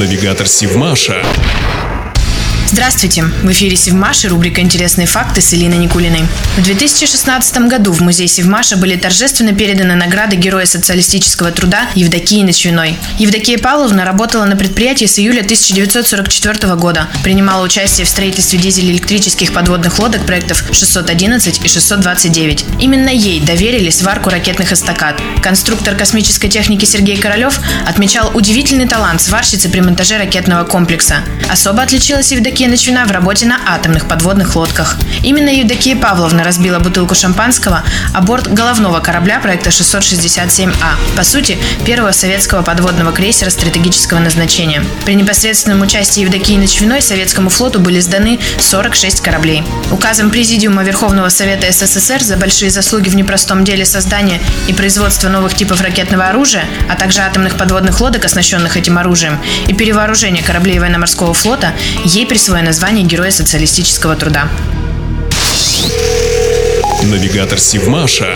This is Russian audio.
Навигатор Сивмаша. Здравствуйте! В эфире Севмаш рубрика «Интересные факты» с Элиной Никулиной. В 2016 году в музей Севмаша были торжественно переданы награды Героя социалистического труда Евдокии Ночвиной. Евдокия Павловна работала на предприятии с июля 1944 года, принимала участие в строительстве дизель-электрических подводных лодок проектов 611 и 629. Именно ей доверили сварку ракетных эстакад. Конструктор космической техники Сергей Королев отмечал удивительный талант сварщицы при монтаже ракетного комплекса. Особо отличилась Евдокия Ночвина в работе на атомных подводных лодках. Именно Евдокия Павловна разбила бутылку шампанского о борт головного корабля проекта 667А, по сути, первого советского подводного крейсера стратегического назначения. При непосредственном участии Евдокии Ночвиной советскому флоту были сданы 46 кораблей. Указом Президиума Верховного Совета СССР за большие заслуги в непростом деле создания и производства новых типов ракетного оружия, а также атомных подводных лодок, оснащенных этим оружием, и перевооружения кораблей военно-морского флота, ей присвоено свое название Героя социалистического труда. Навигатор Сивмаша.